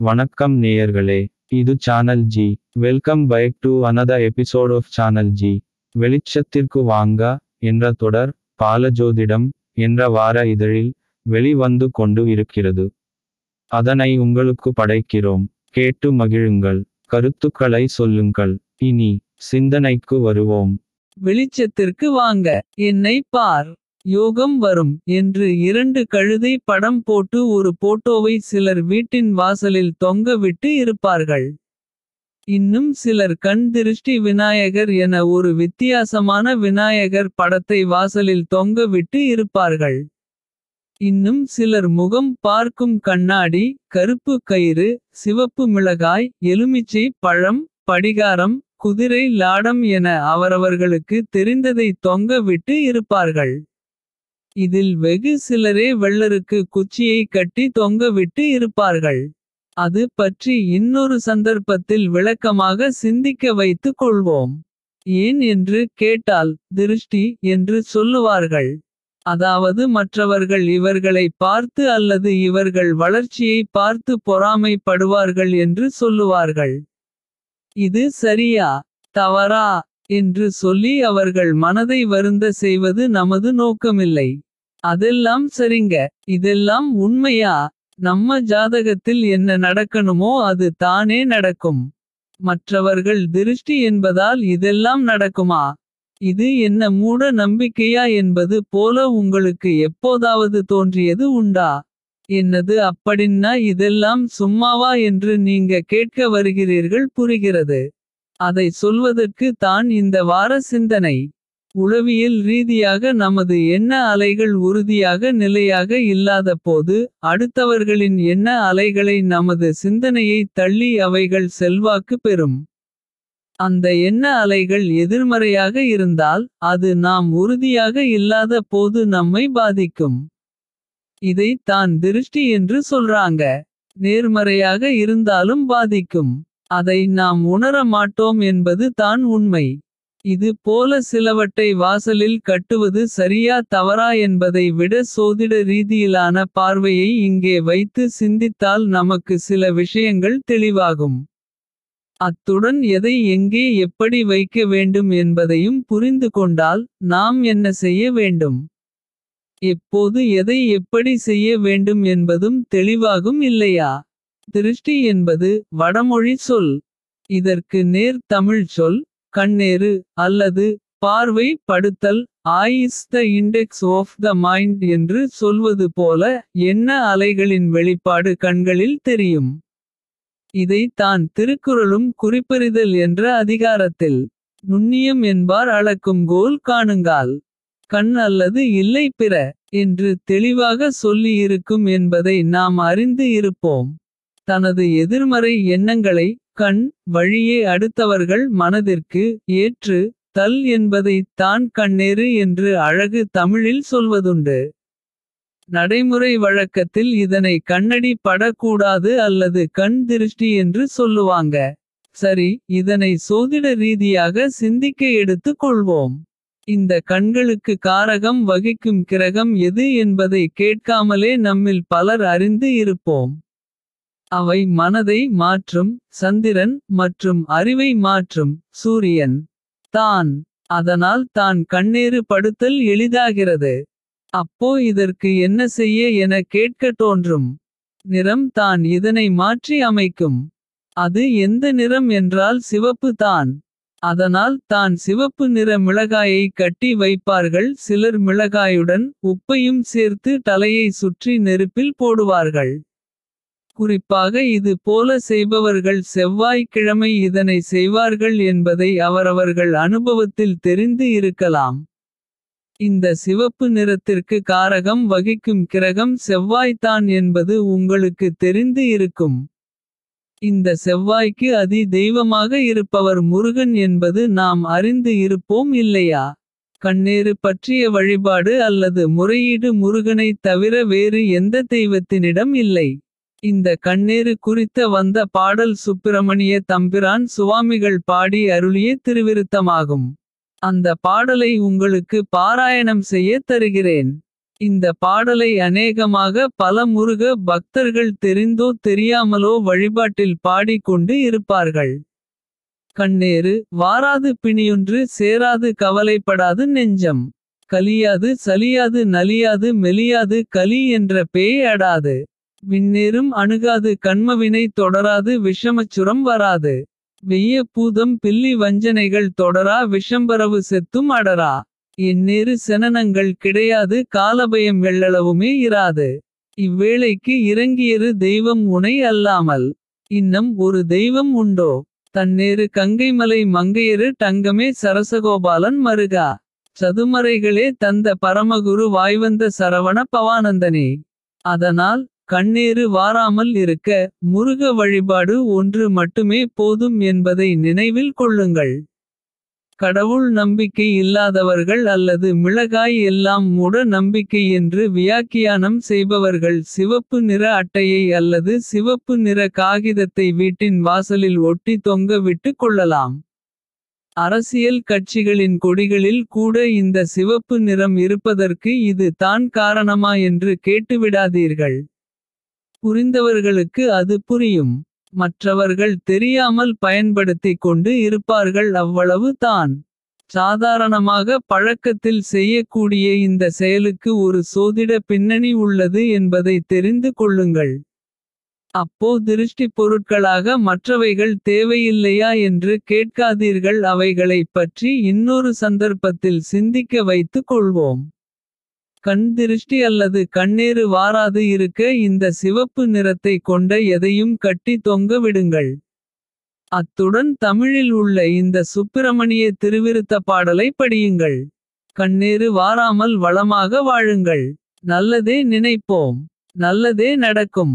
வணக்கம் நேயர்களே இது channel G welcome back to another episode of channel G வெளிச்சத்திற்கு வாங்க என்ற தொடர் பாலஜோதிடம் என்ற வார இதழில் வெளிவந்து கொண்டு இருக்கிறது. அதனை உங்களுக்கு படைக்கிறோம். கேட்டு மகிழுங்கள். கருத்துக்களை சொல்லுங்கள். இனி சிந்தனைக்கு வருவோம். வெளிச்சத்திற்கு வாங்க. என்னை பார். யோகம் வரும் என்று இரண்டு கழுதை படம் போட்டு ஒரு போட்டோவை சிலர் வீட்டின் வாசலில் தொங்க விட்டு இருப்பார்கள். இன்னும் சிலர் கண் திருஷ்டி விநாயகர் என ஒரு வித்தியாசமான விநாயகர் படத்தை வாசலில் தொங்க விட்டு இருப்பார்கள். இன்னும் சிலர் முகம் பார்க்கும் கண்ணாடி கருப்பு கயிறு சிவப்பு மிளகாய் எலுமிச்சை பழம் படிகாரம் குதிரை லாடம் என அவரவர்களுக்கு தெரிந்ததை தொங்க விட்டு இருப்பார்கள். இதில் வெகு சிலரே வெள்ளருக்கு குச்சியை கட்டி தொங்கவிட்டு இருப்பார்கள். அது பற்றி இன்னொரு சந்தர்ப்பத்தில் விளக்கமாக சிந்திக்க வைத்துக் கொள்வோம். ஏன் என்று கேட்டால் திருஷ்டி என்று சொல்லுவார்கள். அதாவது மற்றவர்கள் இவர்களை பார்த்து அல்லது இவர்கள் வளர்ச்சியை பார்த்து பொறாமைப்படுவார்கள் என்று சொல்லுவார்கள். இது சரியா தவறா? என்று சொல்லி அவர்கள் மனதை வருந்த செய்வது நமது நோக்கமில்லை. அதெல்லாம் சரிங்க. இதெல்லாம் உண்மையா? நம்ம ஜாதகத்தில் என்ன நடக்கணுமோ அது தானே நடக்கும். மற்றவர்கள் திருஷ்டி என்பதால் இதெல்லாம் நடக்குமா? இது என்ன மூட நம்பிக்கையா என்பது போல உங்களுக்கு எப்போதாவது தோன்றியது உண்டா? என்னது அப்படின்னா இதெல்லாம் சும்மாவா என்று நீங்க கேட்க வருகிறீர்கள் புரிகிறது. அதை சொல்வதற்கு தான் இந்த வார சிந்தனை. உளவியல் ரீதியாக நமது எண்ண அலைகள் உறுதியாக நிலையாக இல்லாத போது அடுத்தவர்களின் எண்ண அலைகளை நமது சிந்தனையை தள்ளி அவைகள் செல்வாக்கு பெறும். அந்த எண்ண அலைகள் எதிர்மறையாக இருந்தால் அது நாம் உறுதியாக இல்லாத போது நம்மை பாதிக்கும். இதை தான் திருஷ்டி என்று சொல்றாங்க. நேர்மறையாக இருந்தாலும் பாதிக்கும். அதை நாம் உணர மாட்டோம் என்பது தான் உண்மை. இது போல சிலவற்றை வாசலில் கட்டுவது சரியா தவறா என்பதை விட சோதிட ரீதியிலான பார்வையை இங்கே வைத்து சிந்தித்தால் நமக்கு சில விஷயங்கள் தெளிவாகும். அத்துடன் எதை எங்கே எப்படி வைக்க வேண்டும் என்பதையும் புரிந்து கொண்டால் நாம் என்ன செய்ய வேண்டும்? எப்போது எதை எப்படி செய்ய வேண்டும் என்பதும் தெளிவாகும் இல்லையா? திருஷ்டி என்பது வடமொழி சொல். இதற்கு நேர் தமிழ் சொல் கண்ணேறு அல்லது பார்வை படுத்தல் eyes the index of the mind என்று சொல்வது போல என்ன அலைகளின் வெளிப்பாடு கண்களில் தெரியும். இதை தான் திருக்குறளும் குறிப்பறிதல் என்ற அதிகாரத்தில் நுண்ணியம் என்பார் அளக்கும் கோல் காணுங்கால். கண் அல்லது இல்லை பிற என்று தெளிவாக சொல்லியிருக்கும் என்பதை நாம் அறிந்து இருப்போம். தனது எதிர்மறை எண்ணங்களை கண் வழியே அடுத்தவர்கள் மனதிற்கு ஏற்று தல் என்பதை தான் கண்ணேறு என்று அழகு தமிழில் சொல்வதுண்டு. நடைமுறை வழக்கத்தில் இதனை கண்ணடி படக்கூடாது அல்லது கண் திருஷ்டி என்று சொல்லுவாங்க. சரி இதனை சோதிட ரீதியாக சிந்திக்க எடுத்துக் கொள்வோம். இந்த கண்களுக்கு காரகம் வகிக்கும் கிரகம் எது என்பதை கேட்காமலே நம்மில் பலர் அறிந்து இருப்போம். அவை மனதை மாற்றும் சந்திரன் மற்றும் அறிவை மாற்றும் சூரியன். தான். அதனால் தான் கண்ணேறு படுத்தல் எளிதாகிறது. அப்போ இதற்கு என்ன செய்ய என கேட்க தோன்றும். நிறம் தான் இதனை மாற்றி அமைக்கும். அது எந்த நிறம் என்றால் சிவப்பு தான். அதனால் தான் சிவப்பு நிற மிளகாயை கட்டி வைப்பார்கள். சிலர் மிளகாயுடன் உப்பையும் சேர்த்து தலையை சுற்றி நெருப்பில் போடுவார்கள். குறிப்பாக இது போல செய்பவர்கள் செவ்வாய்க்கிழமை இதனை செய்வார்கள் என்பதை அவரவர்கள் அனுபவத்தில் தெரிந்து இருக்கலாம். இந்த சிவப்பு நிறத்திற்கு காரகம் வகிக்கும் கிரகம் செவ்வாய்தான் என்பது உங்களுக்கு தெரிந்து இருக்கும். இந்த செவ்வாய்க்கு அதி தெய்வமாக இருப்பவர் முருகன் என்பது நாம் அறிந்து இருப்போம் இல்லையா? கண்ணேறு பற்றிய வழிபாடு அல்லது முறையீடு முருகனை தவிர வேறு எந்த தெய்வத்தினிடம் இல்லை. இந்த கண்ணேறு குறித்த வந்த பாடல் சுப்பிரமணிய தம்பிரான் சுவாமிகள் பாடி அருளிய திருவிருத்தமாகும் அந்த பாடலை உங்களுக்கு பாராயணம் செய்ய தருகிறேன் இந்த பாடலை அநேகமாக பல முருக பக்தர்கள் தெரிந்தோ தெரியாமலோ வழிபாட்டில் பாடிக்கொண்டு இருப்பார்கள். கண்ணேறு வாராது பிணியொன்று சேராது கவலைப்படாது நெஞ்சம். கலியாது சலியாது நலியாது மெலியாது கலி என்ற பேய் அடாது. விண்ணேறும் அணுகாது கண்மவினை தொடராது விஷமச்சுரம் வராது. வெய்ய பூதம் பில்லி வஞ்சனைகள் தொடரா விஷம்பரவு செத்தும் அடரா. எந்நேறு செனனங்கள் கிடையாது காலபயம் எள்ளளவுமே இராது. இவ்வேளைக்கு இறங்கியரு தெய்வம் உனை அல்லாமல். இன்னம் ஒரு தெய்வம் உண்டோ. தன்னேறு கங்கைமலை மங்கையரு டங்கமே சரசகோபாலன் மருகா. சதுமறைகளே தந்த பரமகுரு வாய்வந்த சரவண பவானந்தனே. அதனால் கண்ணேறு வாராமல் இருக்க முருக வழிபாடு ஒன்று மட்டுமே போதும் என்பதை நினைவில் கொள்ளுங்கள். கடவுள் நம்பிக்கை இல்லாதவர்கள் அல்லது மிளகாய் எல்லாம் மூட நம்பிக்கை என்று வியாக்கியானம் செய்பவர்கள் சிவப்பு நிற அட்டையை அல்லது சிவப்பு நிற காகிதத்தை வீட்டின் வாசலில் ஒட்டி தொங்க விட்டு கொள்ளலாம். அரசியல் கட்சிகளின் கொடிகளில் கூட இந்த சிவப்பு நிறம் இருப்பதற்கு இது தான் காரணமா என்று கேட்டுவிடாதீர்கள். புரிந்தவர்களுக்கு அது புரியும். மற்றவர்கள் தெரியாமல் பயன்படுத்திக் கொண்டு இருப்பார்கள் அவ்வளவு தான். சாதாரணமாக பழக்கத்தில் செய்யக்கூடிய இந்த செயலுக்கு ஒரு சோதிட பின்னணி உள்ளது என்பதை தெரிந்து கொள்ளுங்கள். அப்போ திருஷ்டி பொருட்களாக மற்றவைகள் தேவையில்லையா என்று கேட்காதீர்கள் அவைகளைப் பற்றி இன்னொரு சந்தர்ப்பத்தில் சிந்திக்க வைத்துக் கொள்வோம். கண் திருஷ்டி அல்லது கண்ணேறு வாராது இருக்க இந்த சிவப்பு நிறத்தை கொண்ட எதையும் கட்டி தொங்க விடுங்கள். அத்துடன் தமிழில் உள்ள இந்த சுப்பிரமணிய திருவிருத்த பாடலை படியுங்கள். கண்ணேறு வாராமல் வளமாக வாழுங்கள். நல்லதே நினைப்போம். நல்லதே நடக்கும்.